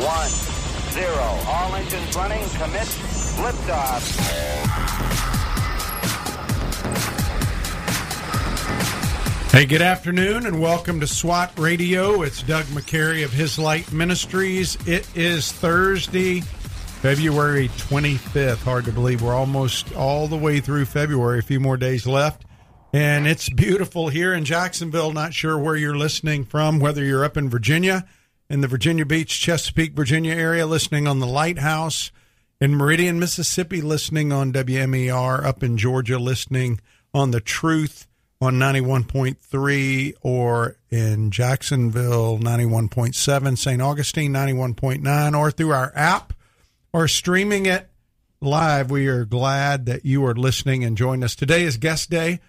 one, zero. All engines running. Commit. Liftoff. Hey, good afternoon and welcome to SWAT Radio. It's Doug McCary of His Light Ministries. It is Thursday, February 25th. Hard to believe we're almost all the way through February, a few more days left. And it's beautiful here in Jacksonville. Not sure where you're listening from, whether you're up in Virginia, in the Virginia Beach, Chesapeake, Virginia area, listening on the Lighthouse, in Meridian, Mississippi, listening on WMER, up in Georgia, listening on the Truth on 91.3 or in Jacksonville 91.7, St. Augustine 91.9, or through our app or streaming it live. We are glad that you are listening and joining us. Today is guest day,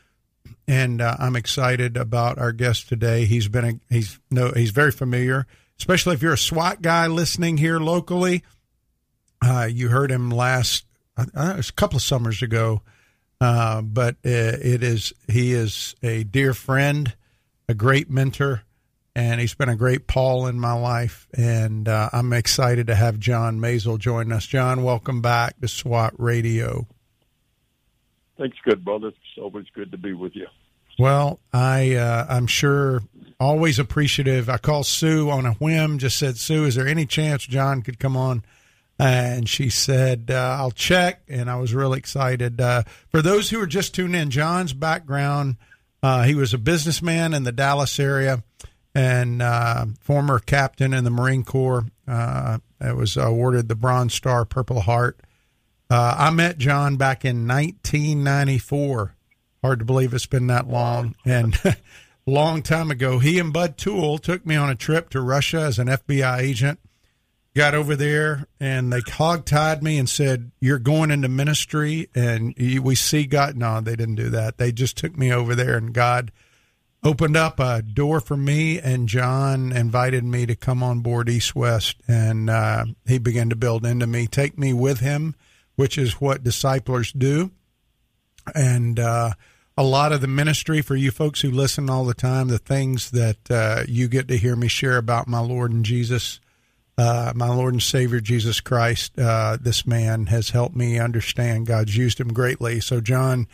and uh, I'm excited about our guest today. He's been a, he's no he's very familiar, especially if you're a SWAT guy listening here locally. Uh, you heard him last uh, it was a couple of summers ago uh, but uh, it is he is a dear friend, a great mentor, and he's been a great Paul in my life. And uh, I'm excited to have John Maisel join us. John, welcome back to SWAT Radio. Thanks, good brother. It's always good to be with you. Well, I uh, I'm sure always appreciative. I called Sue on a whim. Just said, Sue, is there any chance John could come on? and she said, uh, I'll check. And I was really excited. Uh, for those who are just tuning in, John's background, uh, he was a businessman in the Dallas area and uh, former captain in the Marine Corps. Uh, it was awarded the Bronze Star Purple Heart. Uh, I met John back in 1994. Hard to believe it's been that long. And long time ago, he and Bud Toole took me on a trip to Russia as an FBI agent got over there and they hogtied me and said, "You're going into ministry." And we see God. No, they didn't do that. They just took me over there, and God opened up a door for me. And John invited me to come on board East West, and uh, he began to build into me, take me with him, which is what disciplers do. And uh, a lot of the ministry for you folks who listen all the time, the things that uh, you get to hear me share about my Lord and Jesus uh, my Lord and Savior Jesus Christ, uh, this man has helped me understand. God's used him greatly. So, John,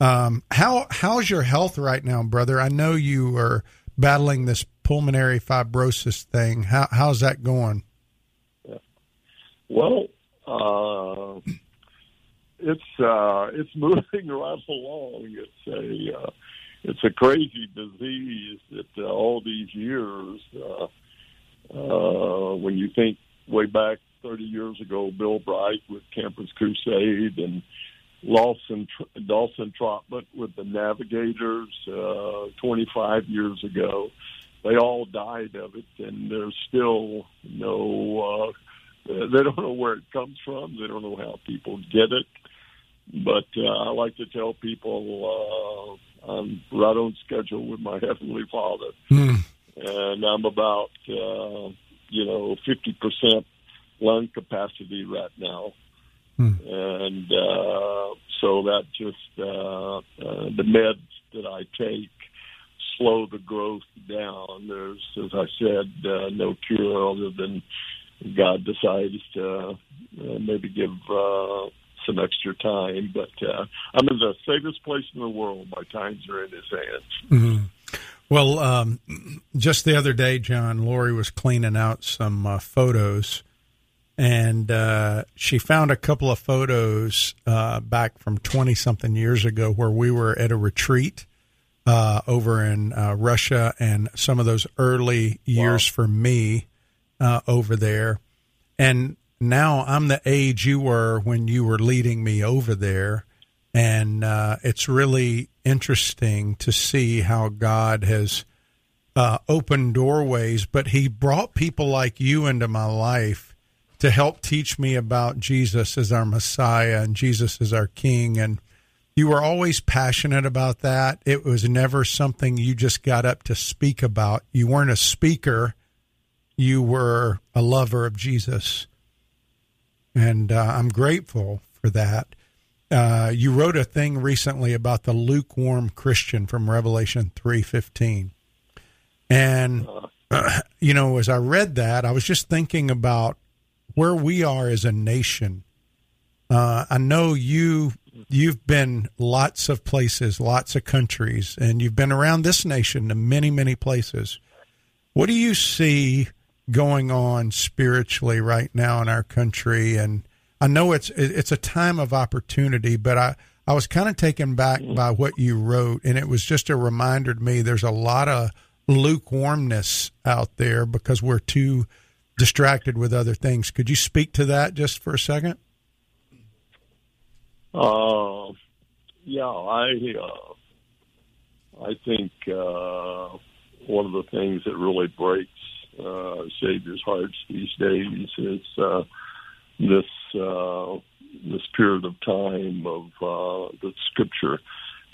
um, how how's your health right now, brother? I know you are battling this pulmonary fibrosis thing. How how's that going? Well, uh, it's uh, it's moving right along. It's a uh, it's a crazy disease that uh, all these years uh, uh, when you think way back 30 years ago, Bill Bright with Campus Crusade and Lawson Dawson Trotman with the Navigators uh, 25 years ago, they all died of it, and there's still no. Uh, they don't know where it comes from. They don't know how people get it. But uh, I like to tell people uh, I'm right on schedule with my heavenly Father. Mm and I'm about uh, you know fifty percent lung capacity right now, hmm. and uh, so that just uh, uh, the meds that I take slow the growth down. There's, as I said, uh, no cure other than God decides to uh, maybe give uh, some extra time. But uh, I'm in the safest place in the world. My times are in His hands. Mm-hmm. Well, um, just the other day, John, Lori was cleaning out some uh, photos, and uh, she found a couple of photos uh, back from 20 something years ago where we were at a retreat uh, over in uh, Russia, and some of those early years wow. for me uh, over there. And now I'm the age you were when you were leading me over there and uh, it's really interesting to see how God has uh, opened doorways. But He brought people like you into my life to help teach me about Jesus as our Messiah and Jesus as our King. And you were always passionate about that. It was never something you just got up to speak about. You weren't a speaker, you were a lover of Jesus. And uh, I'm grateful for that. Uh, you wrote a thing recently about the lukewarm Christian from Revelation three fifteen, and uh, you know, as I read that, I was just thinking about where we are as a nation. Uh, I know you you've been lots of places, lots of countries, and you've been around this nation to many many places. What do you see going on spiritually right now in our country? And I know it's it's a time of opportunity, but I I was kind of taken back by what you wrote, and it was just a reminder to me. There's a lot of lukewarmness out there because we're too distracted with other things. Could you speak to that just for a second? Uh, yeah, I uh, I think uh, one of the things that really breaks uh, Savior's hearts these days is uh, this uh, this period of time of uh, the Scripture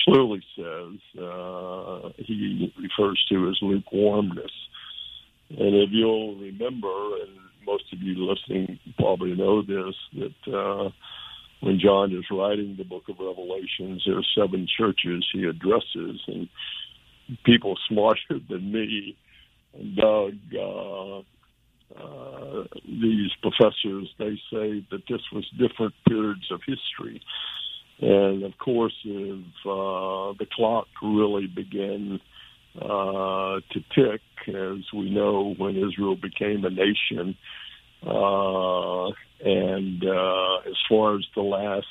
clearly says uh, he refers to as lukewarmness. And if you'll remember, and most of you listening probably know this, that uh, when John is writing the book of Revelations, there are seven churches he addresses, and people smarter than me, Doug, uh, uh, these professors, they say that this was different periods of history. And of course, if uh, the clock really began uh, to tick, as we know when Israel became a nation, uh, and uh, as far as the last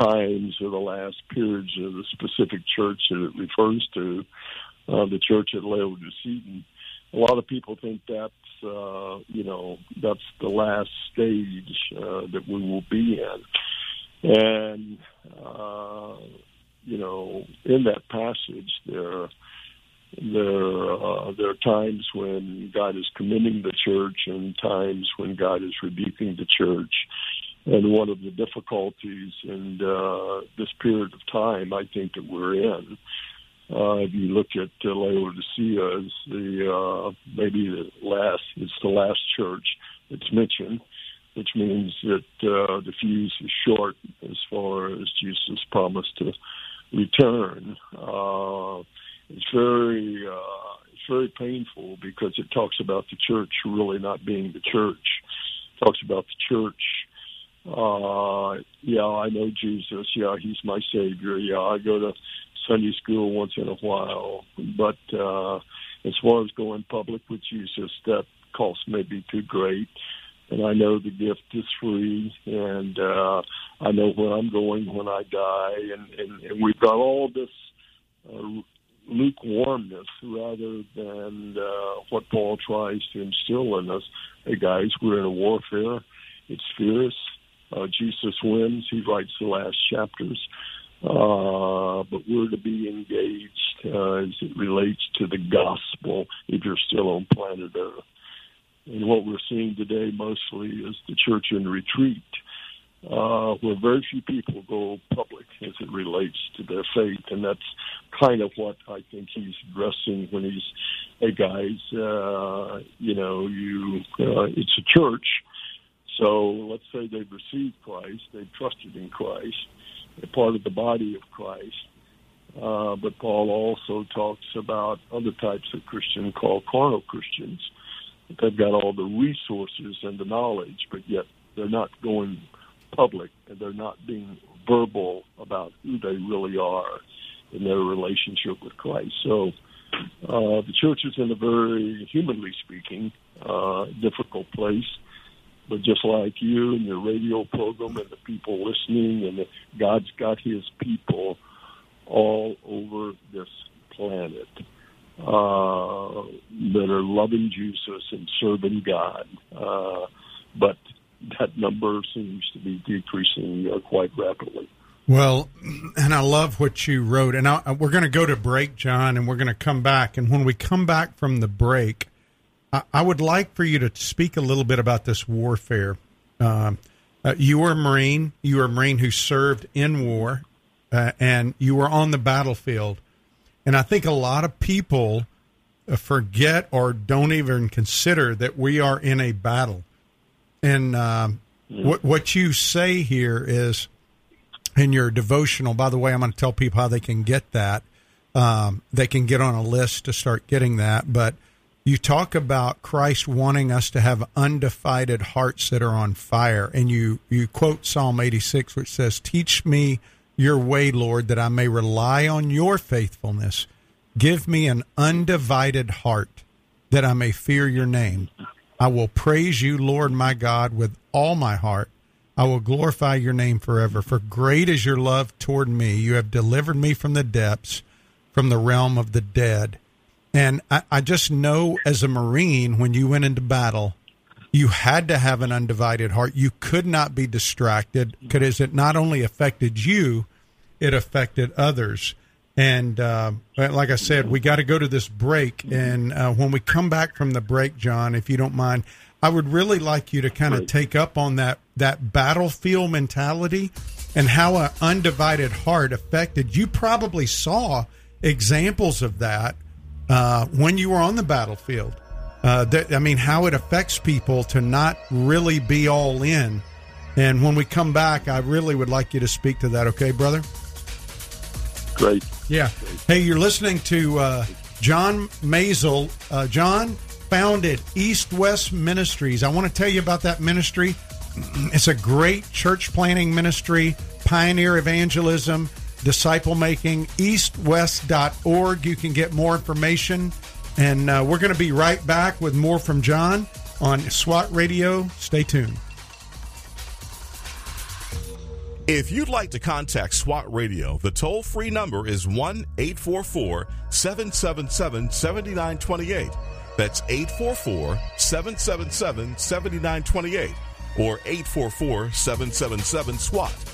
times or the last periods of the specific church that it refers to, uh, the church at Laodicea, a lot of people think that's uh, you know that's the last stage uh, that we will be in, and uh, you know in that passage there there uh, there are times when God is commending the church and times when God is rebuking the church. And one of the difficulties in uh, this period of time, I think that we're in, uh, if you look at uh, Laodicea as the uh, maybe the last, it's the last church that's mentioned, which means that uh, the fuse is short as far as Jesus promised to return. Uh, it's very uh, it's very painful because it talks about the church really not being the church. It talks about the church. Uh, yeah, I know Jesus. Yeah, he's my savior. Yeah, I go to Sunday school once in a while, but uh, as far as going public with Jesus, that cost may be too great. And I know the gift is free, and uh, I know where I'm going when I die, and, and, and we've got all this uh, lukewarmness rather than uh, what Paul tries to instill in us. Hey guys, we're in a warfare. It's fierce. Uh, Jesus wins. He writes the last chapters. Uh, but we're to be engaged uh, as it relates to the gospel if you're still on planet Earth. And what we're seeing today mostly is the church in retreat. Uh, where very few people go public as it relates to their faith, and that's kind of what I think he's addressing when he's, hey guys, uh, you know, you, uh, it's a church, so let's say they've received Christ, they've trusted in Christ, part of the body of Christ. Uh, but Paul also talks about other types of Christian called carnal Christians. They've got all the resources and the knowledge, but yet they're not going public and they're not being verbal about who they really are in their relationship with Christ. So uh, the church is in a very, humanly speaking, uh, difficult place. But just like you and your radio program and the people listening, and the, God's got His people all over this planet uh, that are loving Jesus and serving God. Uh, but that number seems to be decreasing uh, quite rapidly. Well, and I love what you wrote. And I, we're going to go to break, John, and we're going to come back. And when we come back from the break, I, I would like for you to speak a little bit about this warfare. Um, uh, you were a Marine. You were a Marine who served in war, uh, and you were on the battlefield. And I think a lot of people uh, forget or don't even consider that we are in a battle and um, what what you say here is in your devotional. By the way, I'm going to tell people how they can get that. Um, they can get on a list to start getting that. But you talk about Christ wanting us to have undivided hearts that are on fire, and you you quote Psalm 86, which says, "Teach me your way, Lord, that I may rely on your faithfulness. Give me an undivided heart, that I may fear your name. I will praise you, Lord my God, with all my heart." I will glorify your name forever. For great is your love toward me. You have delivered me from the depths, from the realm of the dead. And I, I just know as a Marine, when you went into battle, you had to have an undivided heart. You could not be distracted because it not only affected you, it affected others. And uh, like I said, we got to go to this break. And uh, when we come back from the break, John, if you don't mind, I would really like you to kind of take up on that that battlefield mentality and how an undivided heart affected. You probably saw examples of that uh, when you were on the battlefield. Uh, that, I mean, how it affects people to not really be all in. And when we come back, I really would like you to speak to that. Okay, brother? Great. Yeah. Hey, you're listening to uh, John Maisel. Uh, John founded East West Ministries. I want to tell you about that ministry. It's a great church planting ministry, pioneer evangelism disciple making, eastwest.org. You can get more information. And uh, we're going to be right back with more from John on SWAT Radio. Stay tuned. If you'd like to contact SWAT Radio, the toll free number is 1 844 777 7928. That's 844 777 7928 or 844 777 SWAT.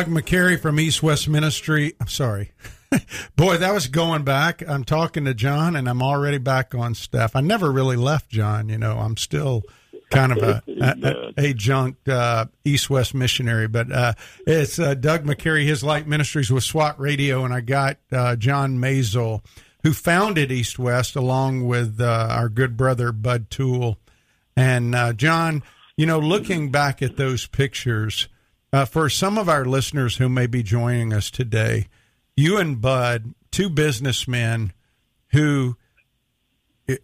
Doug McCary from East West Ministry. I'm sorry. Boy, that was going back. I'm talking to John, and I'm already back on staff. I never really left John. You know, I'm still kind of a, a, a adjunct uh, East West missionary, but uh, it's uh, Doug McCary, his Light Ministries with SWAT Radio, and I got uh, John Maisel, who founded East West along with uh, our good brother Bud Toole. And uh, John, you know, looking back at those pictures uh, for some of our listeners who may be joining us today, you and Bud, two businessmen who,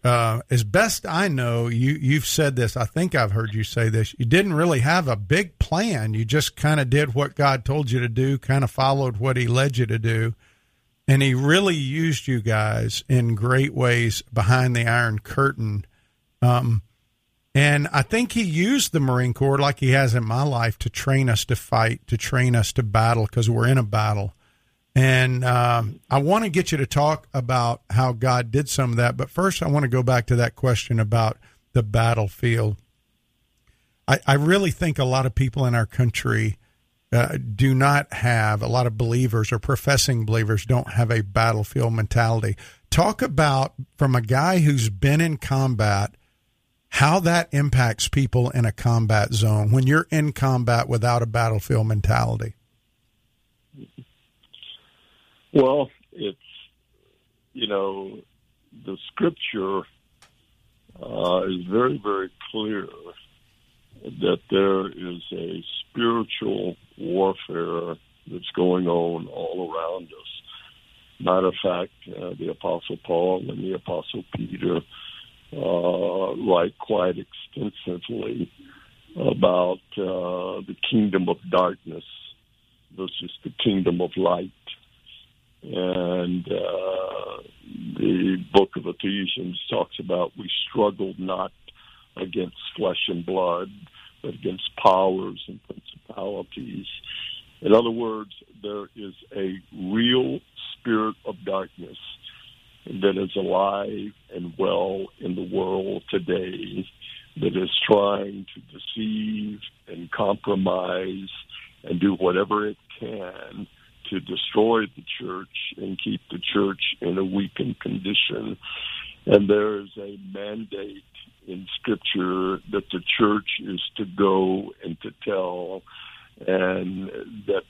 uh, as best I know, you you've said this. I think I've heard you say this. You didn't really have a big plan. You just kind of did what God told you to do, kind of followed what He led you to do, and He really used you guys in great ways behind the Iron Curtain. Um, and I think he used the Marine Corps, like he has in my life, to train us to fight, to train us to battle, because we're in a battle. And um, I want to get you to talk about how God did some of that. But first, I want to go back to that question about the battlefield. I, I really think a lot of people in our country uh, do not have, a lot of believers or professing believers don't have a battlefield mentality. Talk about, from a guy who's been in combat – how that impacts people in a combat zone when you're in combat without a battlefield mentality. Well, it's you know, the scripture uh, is very, very clear that there is a spiritual warfare that's going on all around us. Matter of fact, uh, the Apostle Paul and the Apostle Peter uh, write quite extensively about uh, the kingdom of darkness versus the kingdom of light. And uh, the book of Ephesians talks about we struggle not against flesh and blood, but against powers and principalities. In other words, there is a real spirit of darkness that is alive and well in the world today that is trying to deceive and compromise and do whatever it can to destroy the church and keep the church in a weakened condition. And there is a mandate in Scripture that the church is to go and to tell, and that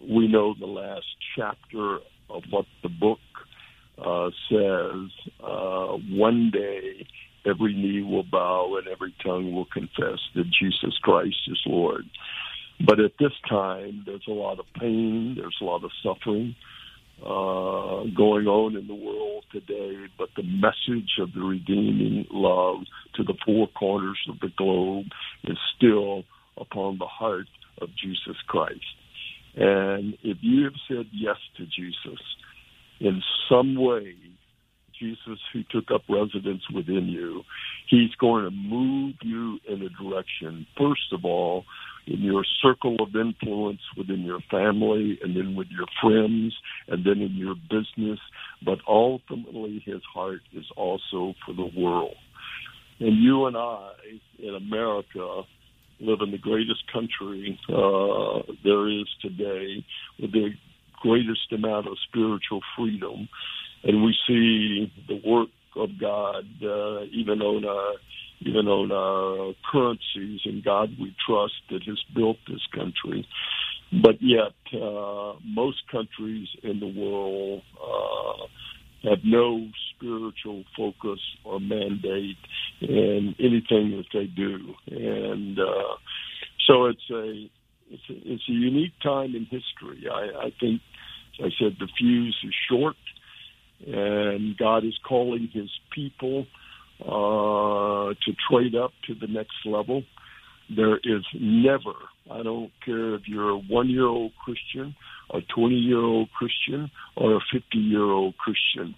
we know the last chapter of what the book uh, says. Uh, one day, every knee will bow and every tongue will confess that Jesus Christ is Lord. But at this time, there's a lot of pain, there's a lot of suffering uh, going on in the world today. But the message of the redeeming love to the four corners of the globe is still upon the heart of Jesus Christ. And if you have said yes to Jesus in some way, Jesus who took up residence within you, he's going to move you in a direction, first of all, in your circle of influence within your family and then with your friends and then in your business. But ultimately, his heart is also for the world. And you and I in America live in the greatest country uh, there is today with the greatest amount of spiritual freedom. And we see the work of God uh, even on our even on our currencies and God we trust that has built this country. But yet, uh, most countries in the world uh, have no spiritual focus or mandate in anything that they do, and uh, so it's a it's a, it's a unique time in history. I, I think, I said, the fuse is short, and God is calling His people uh, to trade up to the next level. There is never, I don't care if you're a one year old Christian, a 20 year old Christian, or a 50 year old Christian.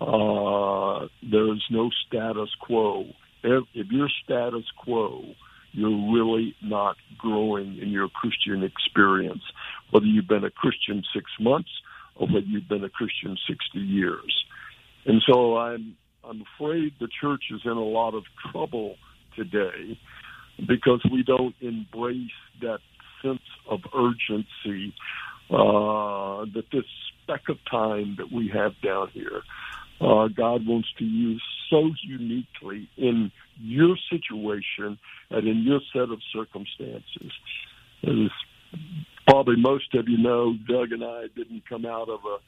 Uh, there is no status quo. If, if you're status quo, you're really not growing in your Christian experience, whether you've been a Christian six months or whether you've been a Christian 60 years. And so I'm I'm afraid the church is in a lot of trouble today because we don't embrace that sense of urgency uh, that this speck of time that we have down here, uh, God wants to use so uniquely in your situation and in your set of circumstances. Probably most of you know, Doug and I didn't come out of a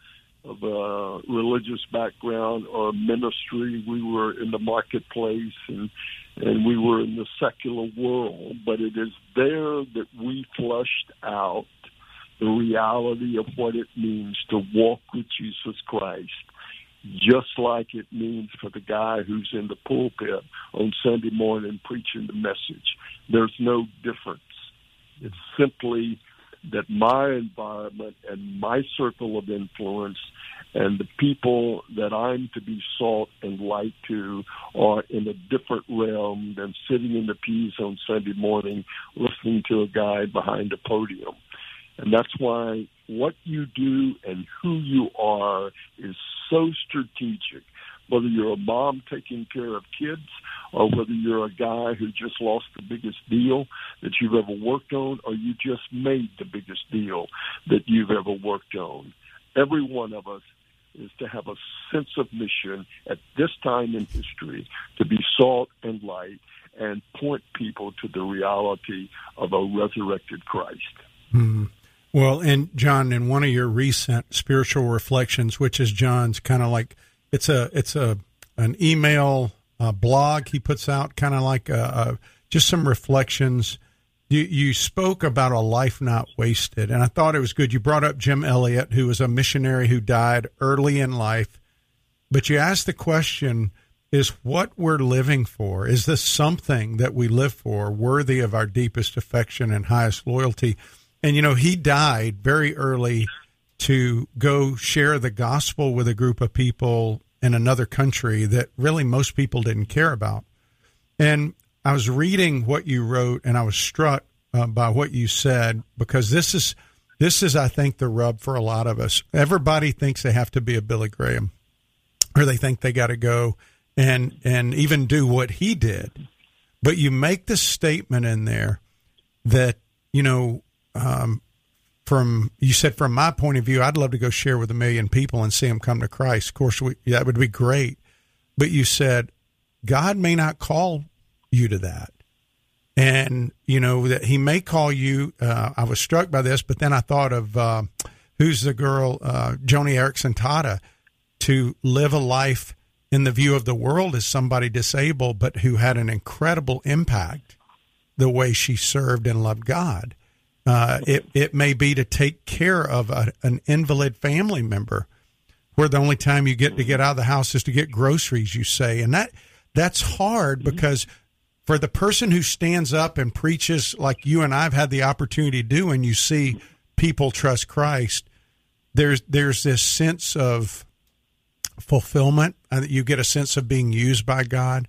of a religious background or ministry. We were in the marketplace and and we were in the secular world, but it is there that we flushed out the reality of what it means to walk with Jesus Christ, just like it means for the guy who's in the pulpit on Sunday morning preaching the message. There's no difference. It's simply that my environment and my circle of influence and the people that I'm to be salt and light to are in a different realm than sitting in the pews on Sunday morning listening to a guy behind a podium. And that's why what you do and who you are is so strategic. Whether you're a mom taking care of kids or whether you're a guy who just lost the biggest deal that you've ever worked on or you just made the biggest deal that you've ever worked on. Every one of us is to have a sense of mission at this time in history to be salt and light and point people to the reality of a resurrected Christ. Mm. Well, and John, in one of your recent spiritual reflections, which is John's kind of like it's a it's a an email uh, blog he puts out, kind of like a, a, just some reflections. You you spoke about a life not wasted, and I thought it was good. You brought up Jim Elliot, who was a missionary who died early in life, but you asked the question is what we're living for. Is this something that we live for, worthy of our deepest affection and highest loyalty? And, you know, he died very early to go share the gospel with a group of people in another country that really most people didn't care about. And I was reading what you wrote and I was struck uh, by what you said because this is this is I think the rub for a lot of us. Everybody thinks they have to be a Billy Graham or they think they got to go and and even do what he did. But you make the statement in there that you know, um, from you said from my point of view, I'd love to go share with a million people and see them come to Christ. Of course, we, that would be great. But you said God may not call you to that. And, you know, that he may call you. Uh, I was struck by this, but then I thought of uh, who's the girl, uh, Joni Eareckson Tada, to live a life in the view of the world as somebody disabled, but who had an incredible impact the way she served and loved God. Uh, it it may be to take care of a, an invalid family member, where the only time you get to get out of the house is to get groceries. You say, and that that's hard mm-hmm. because for the person who stands up and preaches like you and I've had the opportunity to do, and you see people trust Christ, there's there's this sense of fulfillment and you get a sense of being used by God.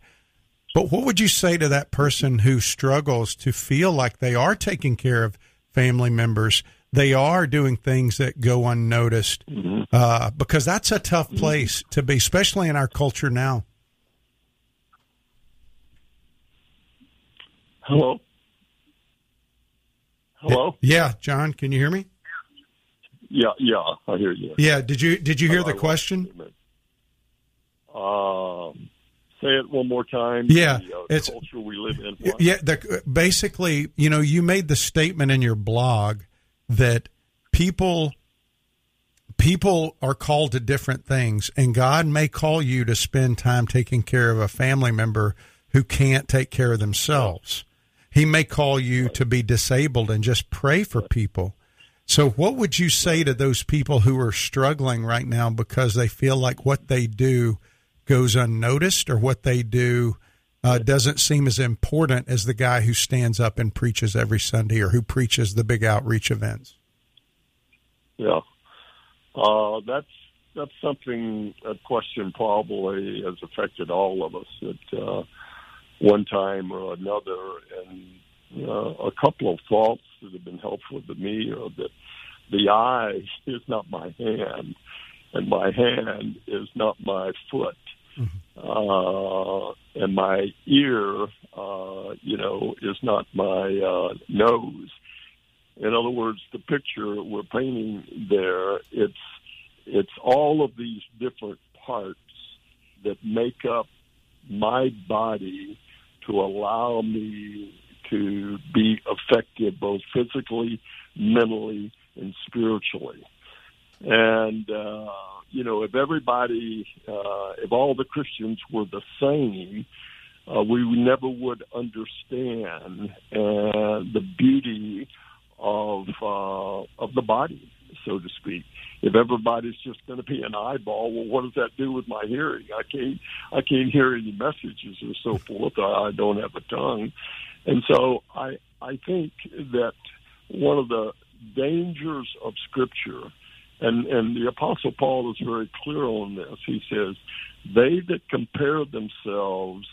But what would you say to that person who struggles to feel like they are taking care of family members? They are doing things that go unnoticed mm-hmm. uh, because that's a tough place to be, especially in our culture now. Hello. Hello. Yeah, John, can you hear me? Yeah, yeah, I hear you. Yeah, did you did you hear the question? Um, say it one more time. Yeah, the, uh, it's culture we live in. What? Yeah, the, basically, you know, you made the statement in your blog that people people are called to different things, and God may call you to spend time taking care of a family member who can't take care of themselves. He may call you to be disabled and just pray for people. So, what would you say to those people who are struggling right now because they feel like what they do goes unnoticed or what they do uh, doesn't seem as important as the guy who stands up and preaches every Sunday or who preaches the big outreach events. Yeah, uh, that's that's something a question probably has affected all of us at uh, one time or another, and uh, a couple of thoughts that have been helpful to me are that the eye is not my hand, and my hand is not my foot Uh, and my ear, uh, you know, is not my uh, nose. In other words, the picture we're painting there, it's it's all of these different parts that make up my body to allow me to be effective both physically, mentally, and spiritually. And uh, you know, if everybody, uh, if all the Christians were the same, uh, we never would understand uh, the beauty of uh, of the body, so to speak. If everybody's just going to be an eyeball, well, what does that do with my hearing? I can't I can't hear any messages or so forth. I don't have a tongue, and so I I think that one of the dangers of Scripture and, and the Apostle Paul is very clear on this. He says, They that compare themselves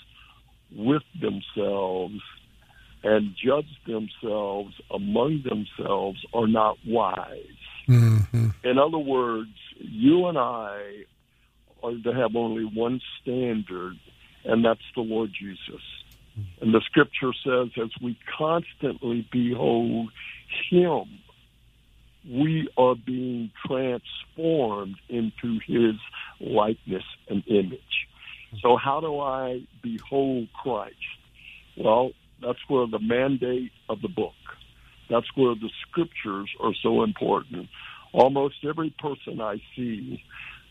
with themselves and judge themselves among themselves are not wise. Mm-hmm. In other words, you and I are to have only one standard, and that's the Lord Jesus. And the scripture says, as we constantly behold Him, we are being transformed into his likeness and image. So, how do I behold Christ? Well, that's where the mandate of the book, that's where the scriptures are so important. Almost every person I see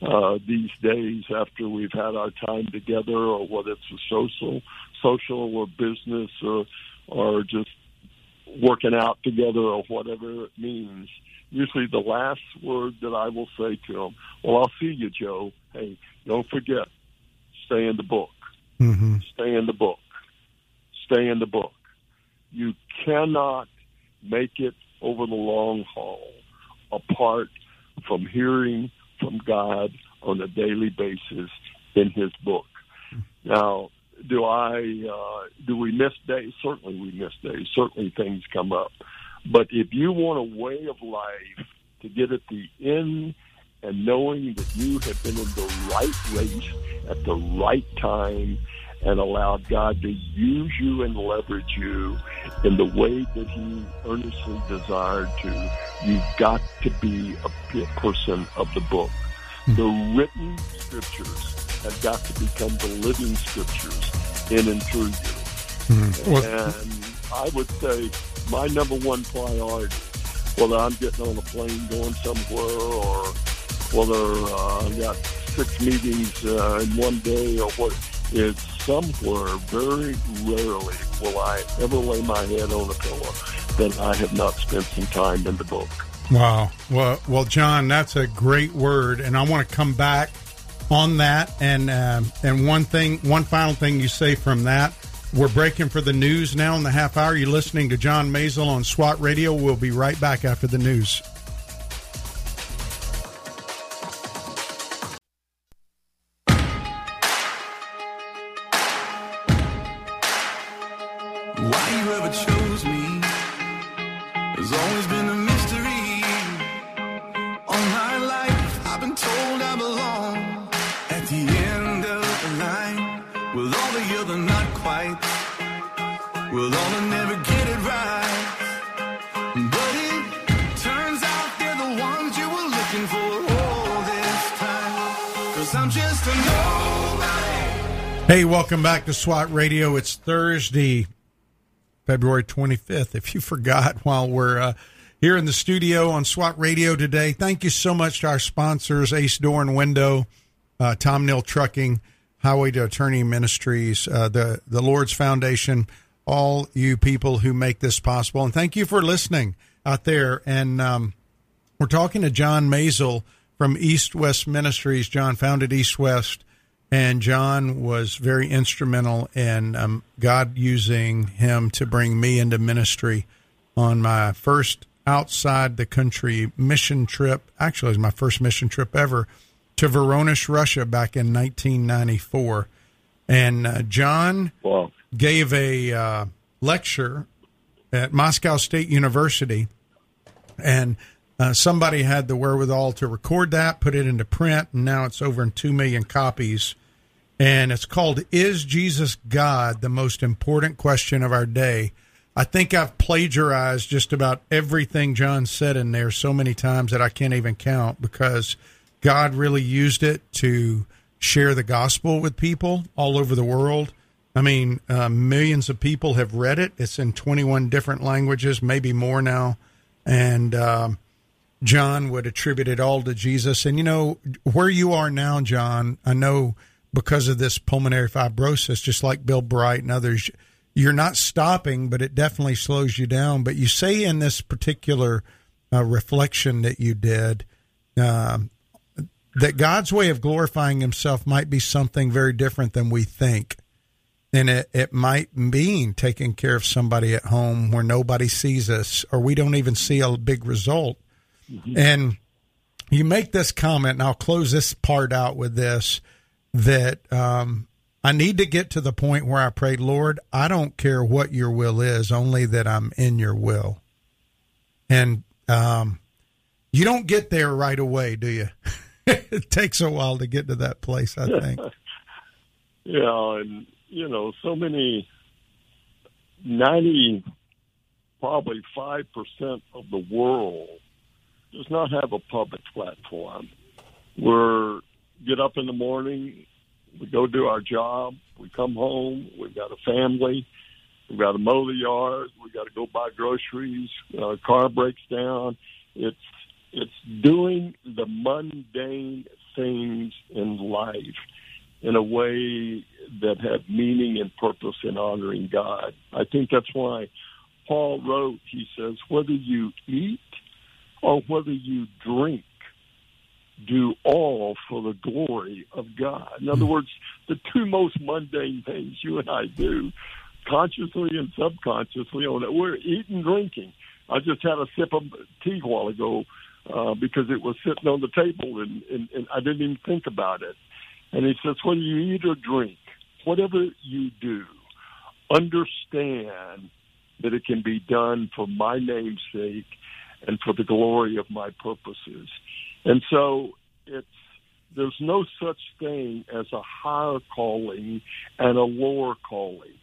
uh, these days after we've had our time together, or whether it's a social, social or business, or or just working out together, or whatever it means. Usually, the last word that I will say to them, "Well, I'll see you, Joe. Hey, don't forget, stay in the book. Mm-hmm. Stay in the book. Stay in the book. You cannot make it over the long haul apart from hearing from God on a daily basis in His book. Now, do I uh, do we miss days? Certainly, we miss days. Certainly, things come up. But if you want a way of life to get at the end and knowing that you have been in the right race at the right time and allowed God to use you and leverage you in the way that He earnestly desired to, you've got to be a person of the book. The written scriptures have got to become the living scriptures in and through you. Mm-hmm. And I would say my number one priority, whether I'm getting on a plane going somewhere or whether uh, I've got six meetings uh, in one day or what, is somewhere very rarely will I ever lay my head on a pillow that I have not spent some time in the book. Wow. Well, well, John, that's a great word, and I want to come back on that. And um, and one thing, one final thing you say from that. We're breaking for the news now in the half hour. You're listening to John Maisel on SWAT Radio. We'll be right back after the news. I'm just a nobody. Hey, welcome back to SWAT Radio. It's Thursday, February 25th. If you forgot while we're uh, here in the studio on SWAT Radio today, thank you so much to our sponsors, Ace Door and Window, uh, Tom Neal Trucking, Highway to Eternity Ministries, uh, the, the Lord's Foundation, all you people who make this possible. And thank you for listening out there. And um, we're talking to John Maisel from East West Ministries. John founded East West, and John was very instrumental in um, God using him to bring me into ministry on my first outside the country mission trip. Actually, it was my first mission trip ever to Voronezh, Russia, back in 1994. And uh, John Wow. gave a uh, lecture at Moscow State University, and uh, somebody had the wherewithal to record that, put it into print, and now it's over in two million copies. And it's called "Is Jesus God?" The most important question of our day. I think I've plagiarized just about everything John said in there so many times that I can't even count because God really used it to share the gospel with people all over the world. I mean, uh, millions of people have read it. It's in 21 different languages, maybe more now. And um, John would attribute it all to Jesus. And you know, where you are now, John, I know because of this pulmonary fibrosis, just like Bill Bright and others, you're not stopping, but it definitely slows you down. But you say in this particular uh, reflection that you did, um, that God's way of glorifying himself might be something very different than we think. And it, it might mean taking care of somebody at home where nobody sees us or we don't even see a big result. And you make this comment, and I'll close this part out with this that um, I need to get to the point where I pray, Lord, I don't care what your will is, only that I'm in your will. And um, you don't get there right away, do you? it takes a while to get to that place, I think. Yeah, and you know, so many ninety, probably five percent of the world does not have a public platform. We're get up in the morning, we go do our job, we come home, we've got a family, we've got to mow the yard, we've got to go buy groceries, uh, car breaks down. It's it's doing the mundane things in life in a way that have meaning and purpose in honoring God. I think that's why Paul wrote, he says, whether you eat or whether you drink, do all for the glory of God. In other words, the two most mundane things you and I do, consciously and subconsciously, on it, we're eating, drinking. I just had a sip of tea a while ago uh, because it was sitting on the table and, and, and I didn't even think about it. And he says, whether you eat or drink, whatever you do, understand that it can be done for my name's sake and for the glory of my purposes. And so it's there's no such thing as a higher calling and a lower calling.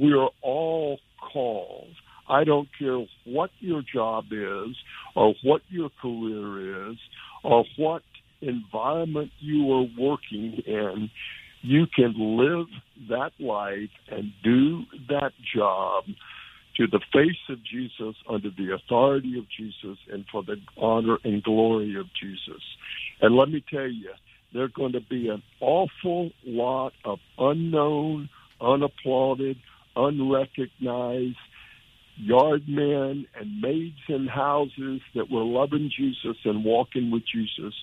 We are all called. I don't care what your job is or what your career is or what environment you are working in. You can live that life and do that job to the face of Jesus, under the authority of Jesus, and for the honor and glory of Jesus. And let me tell you, there's going to be an awful lot of unknown, unapplauded, unrecognized yard men and maids in houses that were loving Jesus and walking with Jesus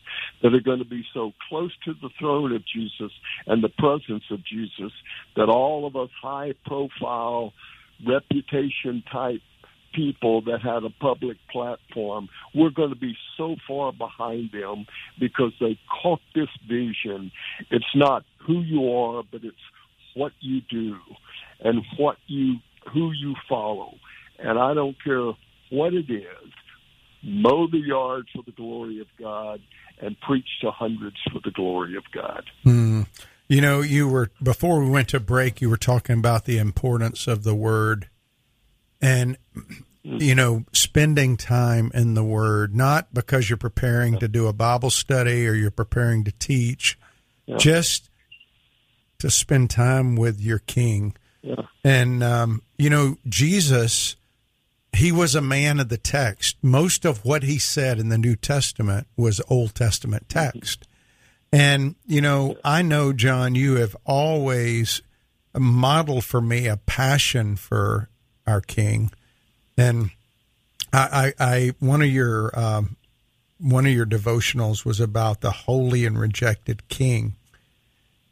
that are going to be so close to the throne of Jesus and the presence of Jesus that all of us high profile reputation type people that had a public platform, we're going to be so far behind them because they caught this vision. It's not who you are, but it's what you do and what you who you follow. And I don't care what it is. Mow the yard for the glory of God and preach to hundreds for the glory of God. Mm. You know, you were before we went to break, you were talking about the importance of the word and you know spending time in the word not because you're preparing to do a bible study or you're preparing to teach yeah. just to spend time with your king yeah. and um, you know jesus he was a man of the text most of what he said in the new testament was old testament text and you know i know john you have always modeled for me a passion for our King. And I, I, I one of your um, one of your devotionals was about the holy and rejected King.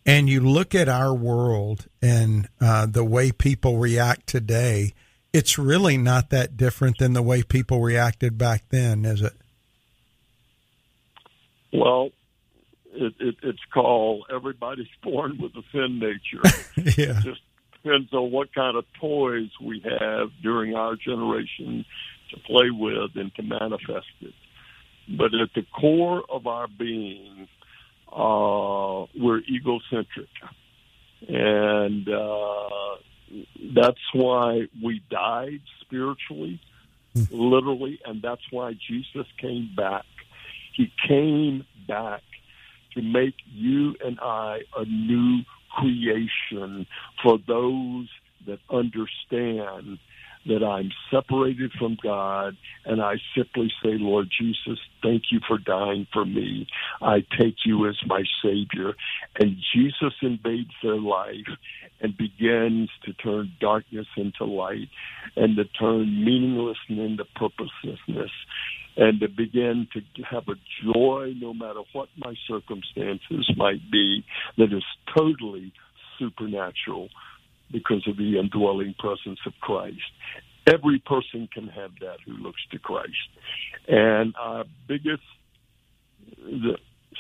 And you look at our world and uh, the way people react today, it's really not that different than the way people reacted back then, is it? Well, it, it, it's called everybody's born with a sin nature. yeah. Just depends on what kind of toys we have during our generation to play with and to manifest it. But at the core of our being, uh, we're egocentric. And uh, that's why we died spiritually, literally, and that's why Jesus came back. He came back to make you and I a new creation for those that understand that I'm separated from God and I simply say, Lord Jesus, thank you for dying for me. I take you as my Savior. And Jesus invades their life and begins to turn darkness into light and to turn meaninglessness into purposelessness and to begin to have a joy no matter what my circumstances might be that is totally supernatural because of the indwelling presence of Christ. Every person can have that who looks to Christ. And our biggest the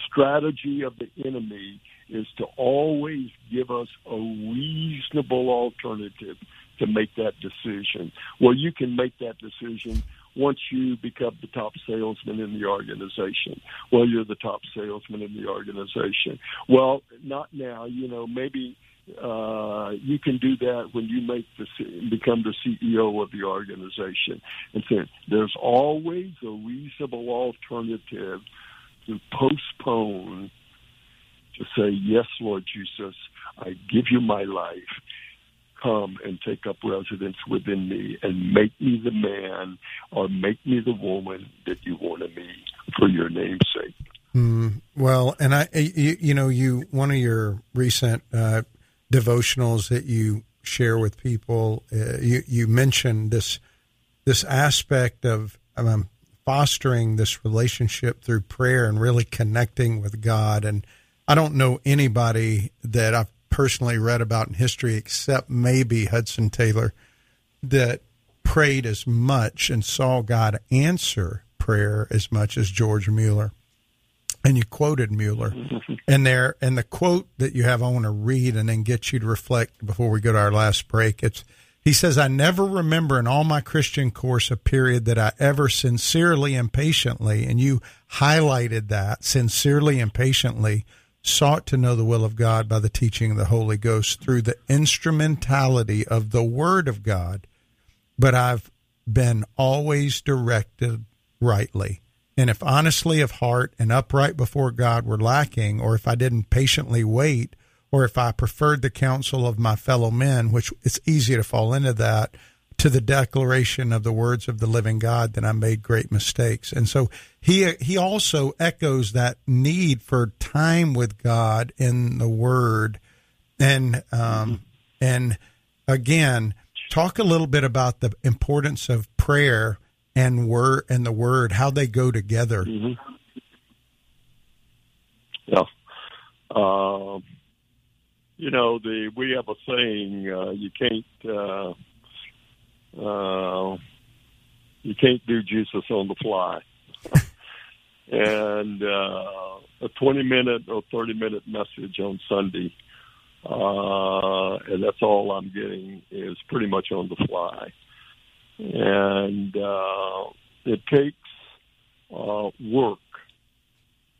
strategy of the enemy is to always give us a reasonable alternative to make that decision. Well, you can make that decision once you become the top salesman in the organization. Well, you're the top salesman in the organization. Well, not now. You know, maybe uh, you can do that when you make the become the CEO of the organization. And so there's always a reasonable alternative to postpone to say, "Yes, Lord Jesus, I give you my life." Come and take up residence within me and make me the man or make me the woman that you want to be for your name's sake. Well, and I, you, you know, you one of your recent uh, devotionals that you share with people, uh, you you mentioned this this aspect of um, fostering this relationship through prayer and really connecting with God. And I don't know anybody that I've personally read about in history except maybe Hudson Taylor that prayed as much and saw God answer prayer as much as George Mueller. And you quoted Mueller. Mm-hmm. and there and the quote that you have I want to read and then get you to reflect before we go to our last break. It's he says, I never remember in all my Christian course a period that I ever sincerely and patiently, and you highlighted that sincerely and patiently sought to know the will of God by the teaching of the Holy Ghost through the instrumentality of the Word of God. But I've been always directed rightly. And if honestly of heart and upright before God were lacking, or if I didn't patiently wait, or if I preferred the counsel of my fellow men, which it's easy to fall into that, to the declaration of the words of the living God, that I made great mistakes. And so he he also echoes that need for time with God in the Word, and um, and again, talk a little bit about the importance of prayer and word and the Word, how they go together. Yeah. Um, you know, the we have a saying: uh, you can't uh, uh, you can't do Jesus on the fly. and uh, a twenty minute or thirty minute message on Sunday, uh, and that's all I'm getting is pretty much on the fly, and uh, it takes uh, work.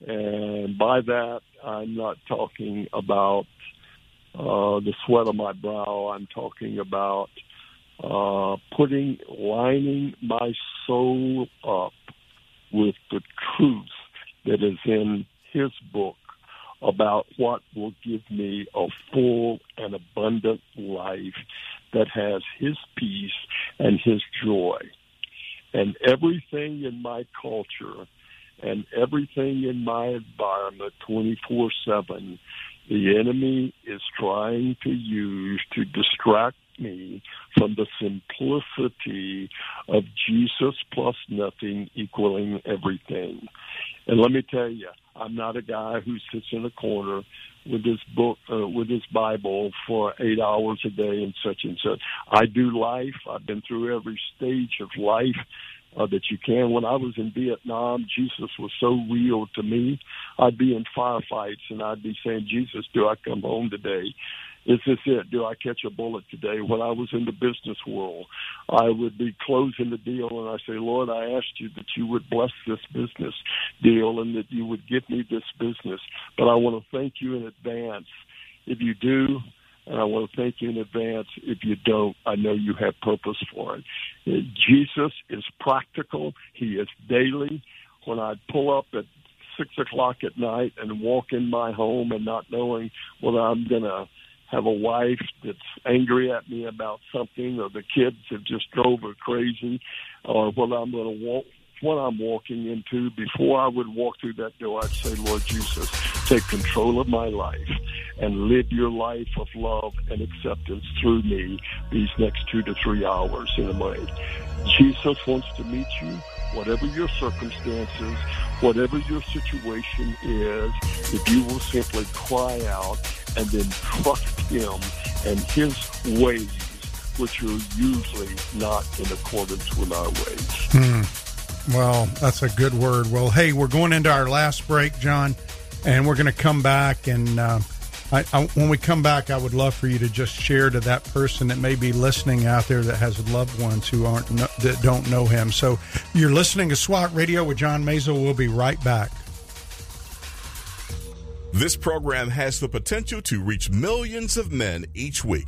And by that, I'm not talking about uh, the sweat of my brow. I'm talking about uh, putting, lining my soul up with the truth that is in His book about what will give me a full and abundant life that has His peace and His joy. And everything in my culture and everything in my environment 24 7 the enemy is trying to use to distract me from the simplicity of Jesus plus nothing equaling everything. And let me tell you, I'm not a guy who sits in a corner with his book, uh, with his Bible for eight hours a day and such and such. I do life. I've been through every stage of life uh, that you can. When I was in Vietnam, Jesus was so real to me. I'd be in firefights and I'd be saying, Jesus, do I come home today? Is this it? Do I catch a bullet today? When I was in the business world, I would be closing the deal and I say, Lord, I asked you that you would bless this business deal and that you would give me this business. But I want to thank you in advance. If you do, and I want to thank you in advance. If you don't, I know you have purpose for it. Jesus is practical. He is daily. When I pull up at six o'clock at night and walk in my home and not knowing whether I'm going to have a wife that's angry at me about something or the kids have just drove her crazy or whether I'm going to walk what I'm walking into. Before I would walk through that door, I'd say, Lord Jesus, take control of my life and live your life of love and acceptance through me these next two to three hours in a way. Jesus wants to meet you, whatever your circumstances, whatever your situation is, if you will simply cry out and then trust him and his ways, which are usually not in accordance with our ways. Hmm. Well, that's a good word. Well, hey, we're going into our last break, John, and we're going to come back. And uh, I, I, when we come back, I would love for you to just share to that person that may be listening out there that has loved ones who aren't that don't know him. So you're listening to SWAT Radio with John Maisel. We'll be right back. This program has the potential to reach millions of men each week.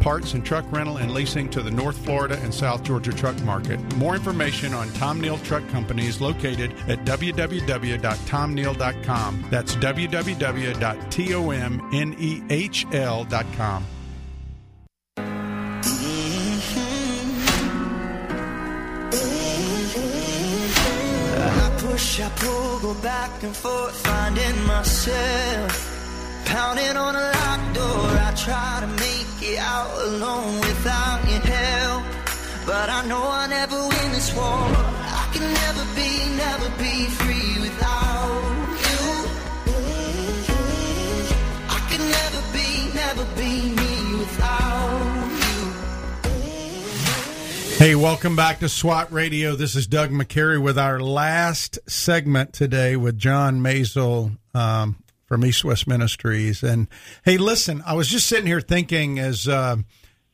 parts and truck rental and leasing to the North Florida and South Georgia truck market. More information on Tom Nehl Truck Company is located at www.tomnehl.com. That's www.tomnehl.com. I push, I pull, go back and forth, finding myself. Pounding on a locked door, I try to make it out alone without your help. But I know I never win this war. I can never be, never be free without you. I can never be, never be me without you. Hey, welcome back to SWAT Radio. This is Doug McCary with our last segment today with John Maisel um, from East West Ministries. And hey, listen, I was just sitting here thinking as uh,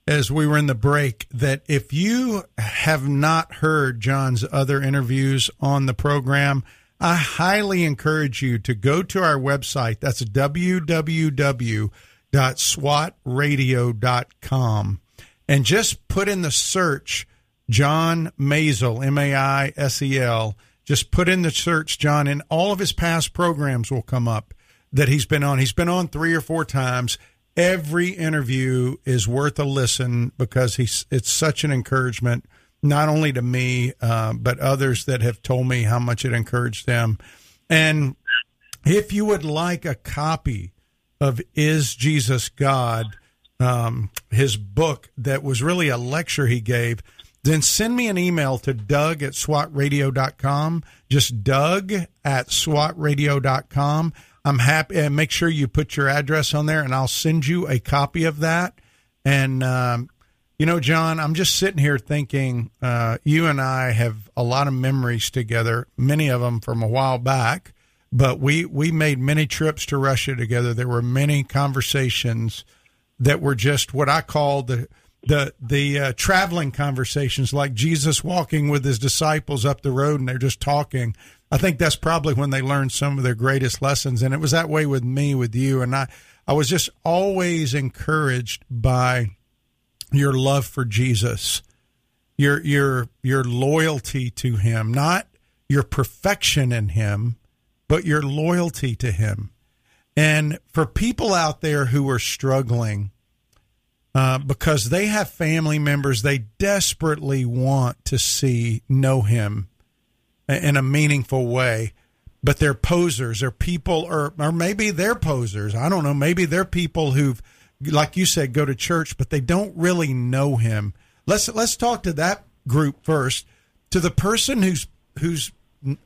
as we were in the break that if you have not heard John's other interviews on the program, I highly encourage you to go to our website. That's www.swatradio.com and just put in the search John Maisel, M A I S E L. Just put in the search John, and all of his past programs will come up that he's been on. He's been on three or four times. Every interview is worth a listen because he's it's such an encouragement, not only to me, uh, but others that have told me how much it encouraged them. And if you would like a copy of Is Jesus God, um, his book that was really a lecture he gave, then send me an email to doug at swatradio.com. Just doug at swatradio.com. I'm happy and make sure you put your address on there and I'll send you a copy of that. And, um, you know, John, I'm just sitting here thinking, uh, you and I have a lot of memories together, many of them from a while back, but we, we made many trips to Russia together. There were many conversations that were just what I call the, the, the uh, traveling conversations, like Jesus walking with his disciples up the road and they're just talking I think that's probably when they learned some of their greatest lessons. And it was that way with me, with you. And I, I was just always encouraged by your love for Jesus, your, your, your loyalty to him, not your perfection in him, but your loyalty to him. And for people out there who are struggling, uh, because they have family members they desperately want to see know him in a meaningful way. But they're posers, or people, or or maybe they're posers. I don't know. Maybe they're people who've, like you said, go to church, but they don't really know him. Let's let's talk to that group first. To the person who's who's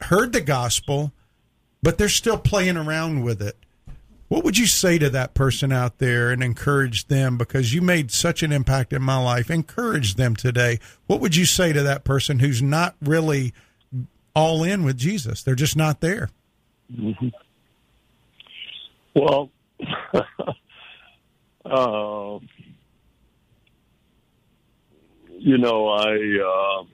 heard the gospel, but they're still playing around with it. What would you say to that person out there and encourage them because you made such an impact in my life? Encourage them today. What would you say to that person who's not really all in with Jesus. They're just not there. Mm-hmm. Well, uh, you know, I uh,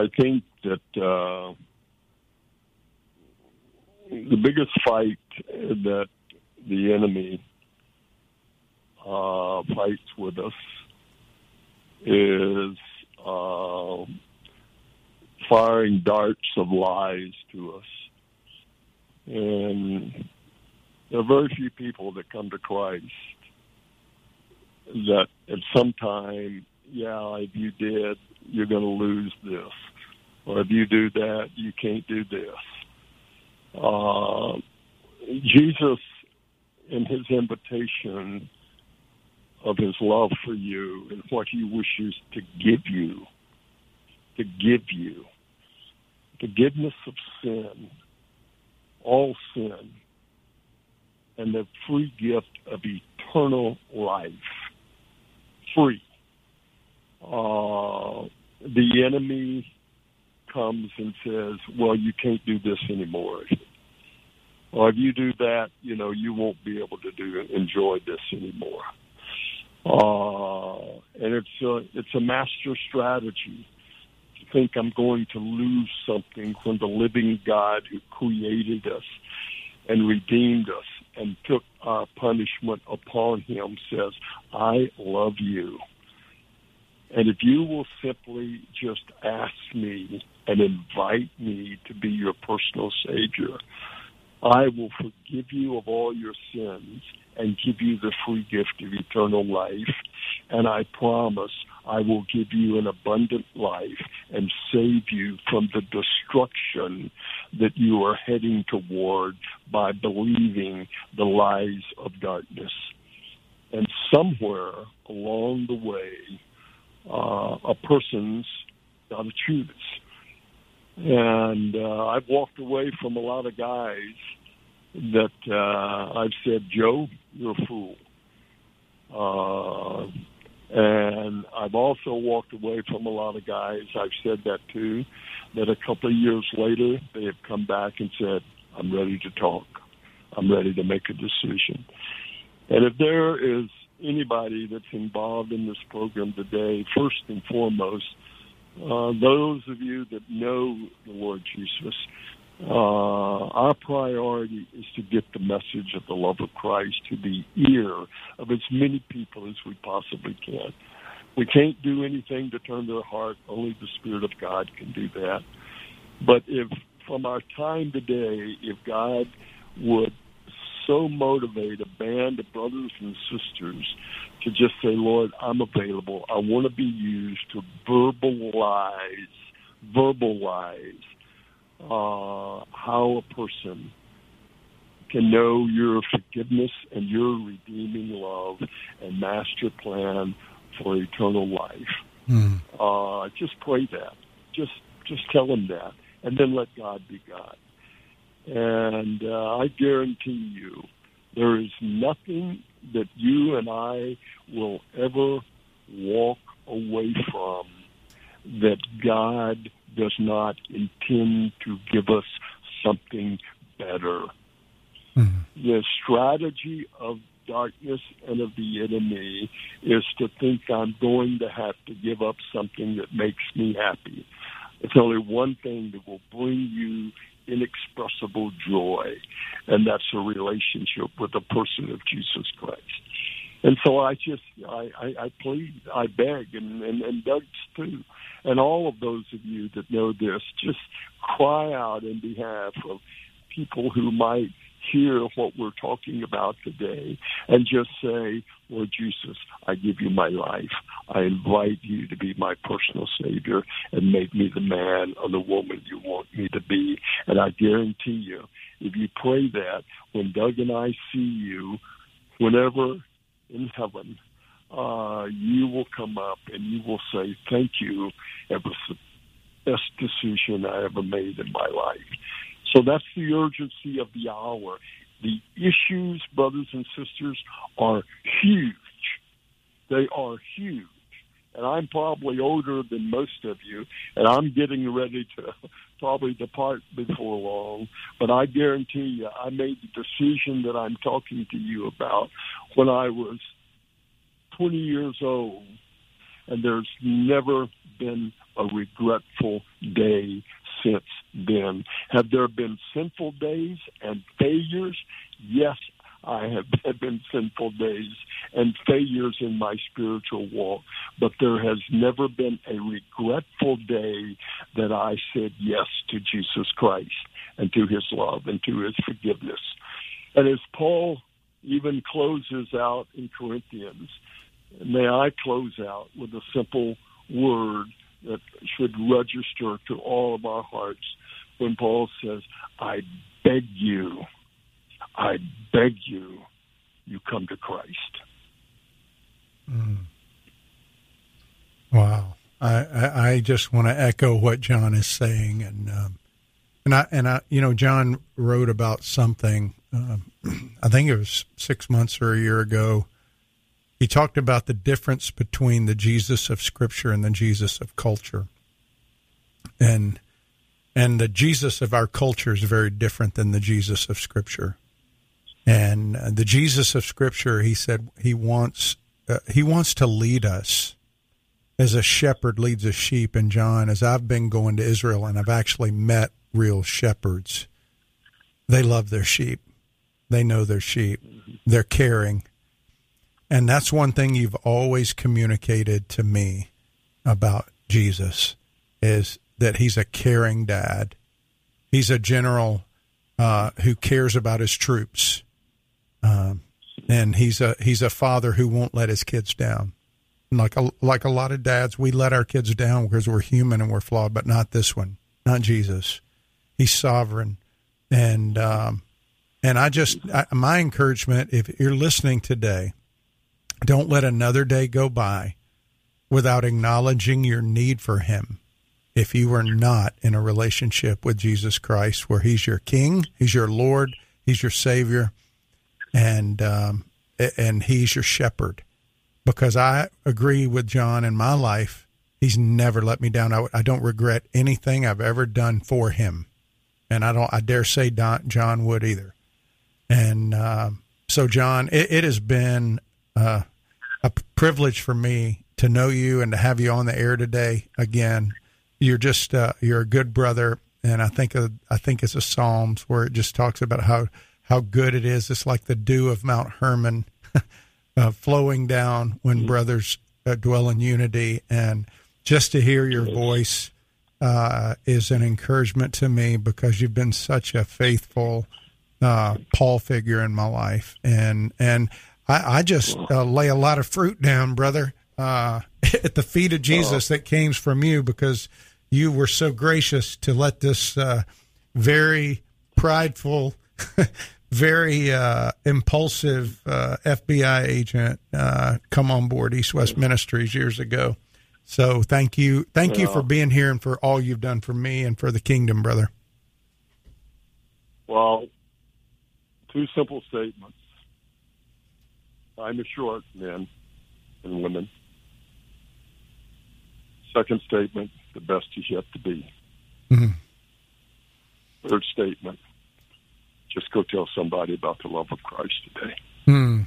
I think that uh, the biggest fight that the enemy uh, fights with us is uh, firing darts of lies to us. And there are very few people that come to Christ that at some time, yeah, if you did, you're going to lose this. Or if you do that, you can't do this. Uh, Jesus, in his invitation of his love for you and what he wishes to give you, to give you, forgiveness of sin, all sin, and the free gift of eternal life. Free. Uh, the enemy comes and says, well, you can't do this anymore. or if you do that, you know, you won't be able to do enjoy this anymore. Uh, and it's a, it's a master strategy think I'm going to lose something when the living God who created us and redeemed us and took our punishment upon him says, I love you. And if you will simply just ask me and invite me to be your personal Savior, I will forgive you of all your sins and give you the free gift of eternal life. And I promise I will give you an abundant life and save you from the destruction that you are heading toward by believing the lies of darkness. And somewhere along the way, uh, a person's got to choose. And uh, I've walked away from a lot of guys that uh, I've said, Joe, you're a fool. Uh, and I've also walked away from a lot of guys, I've said that too, that a couple of years later, they have come back and said, I'm ready to talk. I'm ready to make a decision. And if there is anybody that's involved in this program today, first and foremost, uh, those of you that know the Lord Jesus, uh, our priority is to get the message of the love of Christ to the ear of as many people as we possibly can. We can't do anything to turn their heart. Only the Spirit of God can do that. But if from our time today, if God would so motivate a band of brothers and sisters to just say, Lord, I'm available. I want to be used to verbalize, verbalize uh, how a person can know your forgiveness and your redeeming love and master plan for eternal life. Mm. Uh, just pray that. Just just tell him that, and then let God be God. And uh, I guarantee you, there is nothing that you and I will ever walk away from that God does not intend to give us something better. Mm. The strategy of darkness and of the enemy is to think I'm going to have to give up something that makes me happy. It's only one thing that will bring you inexpressible joy, and that's a relationship with the person of Jesus Christ. And so I just, I, I, I plead, I beg, and, and, and Doug's too, and all of those of you that know this, just cry out in behalf of people who might hear what we're talking about today and just say, Lord Jesus, I give you my life. I invite you to be my personal Savior and make me the man or the woman you want me to be. And I guarantee you, if you pray that, when Doug and I see you, whenever in heaven, uh, you will come up and you will say, Thank you. It was the best decision I ever made in my life. So that's the urgency of the hour. The issues, brothers and sisters, are huge. They are huge. And I'm probably older than most of you, and I'm getting ready to probably depart before long. But I guarantee you, I made the decision that I'm talking to you about when I was 20 years old, and there's never been a regretful day since then. Have there been sinful days and failures? Yes, I have had been sinful days and failures in my spiritual walk, but there has never been a regretful day that I said yes to Jesus Christ and to his love and to his forgiveness. And as Paul even closes out in Corinthians, may I close out with a simple word that should register to all of our hearts when Paul says, I beg you, I beg you, you come to Christ. Mm. Wow. I, I, I just want to echo what John is saying, and um, and I and I, you know, John wrote about something. Um, I think it was six months or a year ago he talked about the difference between the Jesus of Scripture and the Jesus of culture, and and the Jesus of our culture is very different than the Jesus of Scripture. And the Jesus of Scripture, he said, he wants uh, he wants to lead us as a shepherd leads a sheep. And John, as I've been going to Israel and I've actually met real shepherds, they love their sheep. They know their sheep. They're caring. And that's one thing you've always communicated to me about Jesus is that he's a caring dad. He's a general uh, who cares about his troops, um, and he's a he's a father who won't let his kids down. Like a, like a lot of dads, we let our kids down because we're human and we're flawed, but not this one, not Jesus. He's sovereign, and um, and I just I, my encouragement, if you're listening today, don't let another day go by without acknowledging your need for Him. If you are not in a relationship with Jesus Christ, where He's your King, He's your Lord, He's your Savior, and um, and He's your Shepherd, because I agree with John in my life. He's never let me down. I, I don't regret anything I've ever done for Him, and I don't. I dare say Don, John would either. And uh, so, John, it, it has been uh, a privilege for me to know you and to have you on the air today again. You're just uh, you're a good brother, and I think I think it's a Psalms where it just talks about how how good it is. It's like the dew of Mount Hermon uh, flowing down when brothers uh, dwell in unity, and just to hear your voice uh, is an encouragement to me because you've been such a faithful uh, Paul figure in my life, and and I, I just uh, lay a lot of fruit down, brother, uh, at the feet of Jesus that came from you because you were so gracious to let this uh, very prideful, very uh, impulsive uh, FBI agent uh, come on board East West Ministries years ago. So thank you, thank you for being here and for all you've done for me and for the kingdom, brother. Well, two simple statements. Time is short, men and women. Second statement, the best is yet to be. Mhm. Third statement, just go tell somebody about the love of Christ today. Hmm.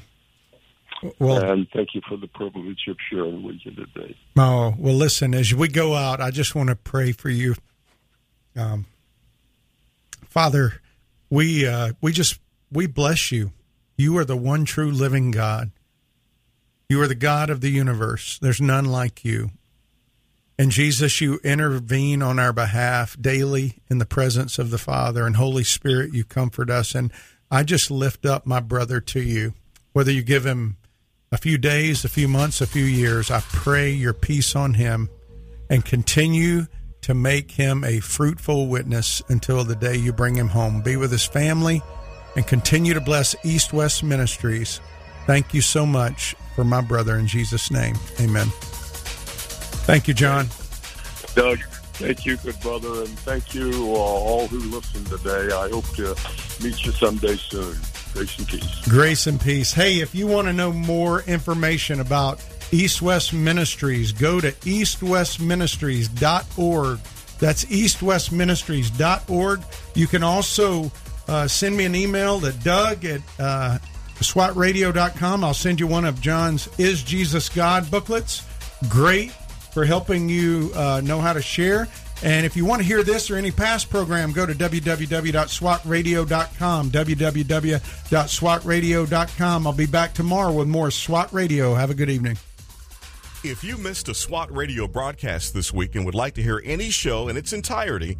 Well, and thank you for the privilege of sharing with you today. Oh, well, listen, as we go out, I just want to pray for you. Um, Father, we, uh, we just, we bless you. You are the one true living God. You are the God of the universe. There's none like you. And Jesus, you intervene on our behalf daily in the presence of the Father and Holy Spirit. You comfort us. And I just lift up my brother to you. Whether you give him a few days, a few months, a few years, I pray your peace on him and continue to make him a fruitful witness until the day you bring him home. Be with his family and continue to bless East West Ministries. Thank you so much for my brother in Jesus' name. Amen. Thank you, John. Doug, thank you, good brother, and thank you uh, all who listened today. I hope to meet you someday soon. Grace and peace. Grace and peace. Hey, if you want to know more information about East West Ministries, go to eastwestministries.org. That's eastwestministries.org. You can also uh, send me an email at doug at uh, swatradio.com. I'll send you one of John's Is Jesus God booklets. Great for helping you uh, know how to share. And if you want to hear this or any past program, go to www.swatradio.com. www.swatradio.com. I'll be back tomorrow with more SWAT Radio. Have a good evening. If you missed a SWAT radio broadcast this week and would like to hear any show in its entirety,